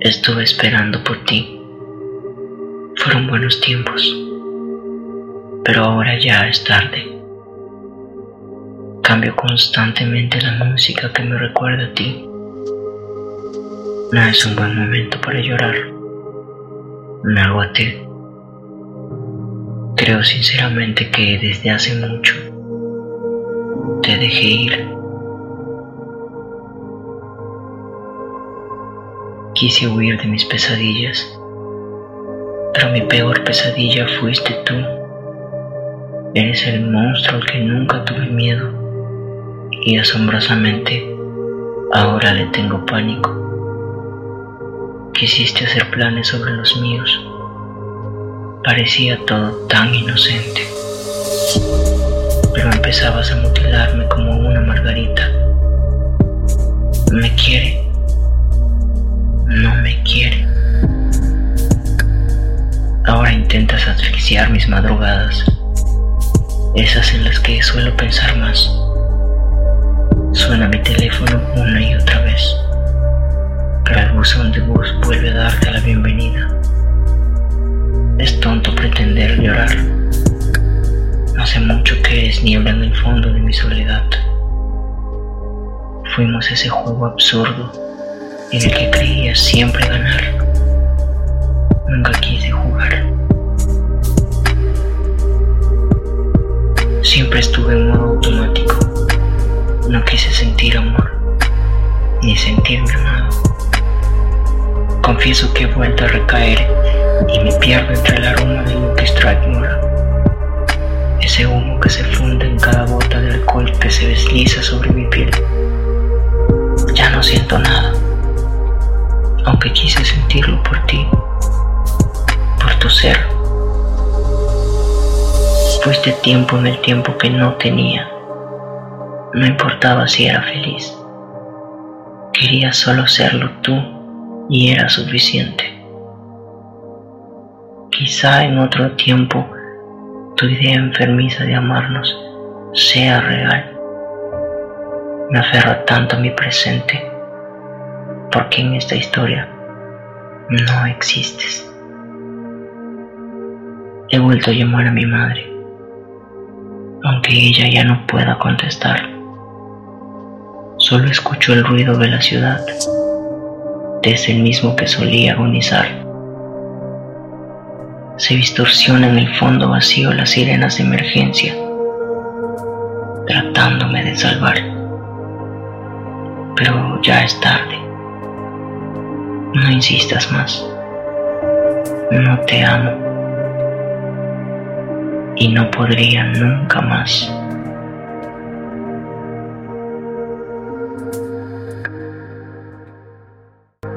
Estuve esperando por ti. Fueron buenos tiempos, pero ahora ya es tarde. Cambio constantemente la música que me recuerda a ti. No es un buen momento para llorar. Me agoté. Creo sinceramente que desde hace mucho te dejé ir. Quise huir de mis pesadillas, pero mi peor pesadilla fuiste tú. Eres el monstruo al que nunca tuve miedo y asombrosamente ahora le tengo pánico. Quisiste hacer planes sobre los míos. Parecía todo tan inocente. Pero empezabas a mutilarme como una margarita. Me quiere. No me quiere. Ahora intentas asfixiar mis madrugadas. Esas en las que suelo pensar más. Suena mi teléfono una y otra vez, pero el buzón de voz vuelve a darte la bienvenida. Es tonto pretender llorar. Sé mucho que es niebla en el fondo de mi soledad. Fuimos ese juego absurdo en el que creía siempre ganar. Nunca quise jugar. Siempre estuve en modo automático no quise sentir amor, ni sentirme amado. Confieso que he vuelto a recaer y me pierdo entre el aroma de Lucky Strikemore. Ese humo que se funde en cada gota de alcohol que se desliza sobre quise sentirlo por ti, por tu ser. Fuiste tiempo en el tiempo que no tenía no importaba si era feliz. Quería solo serlo tú y era suficiente. Quizá en otro tiempo tu idea enfermiza de amarnos sea real. Me aferro tanto a mi presente porque en esta historia no existes. He vuelto a llamar a mi madre, aunque ella ya no pueda contestar. Solo escucho el ruido de la ciudad, desde el mismo que solía agonizar. Se distorsiona en el fondo vacío las sirenas de emergencia, tratándome de salvar. Pero ya es tarde. No insistas más. No te amo. Y no podría nunca más.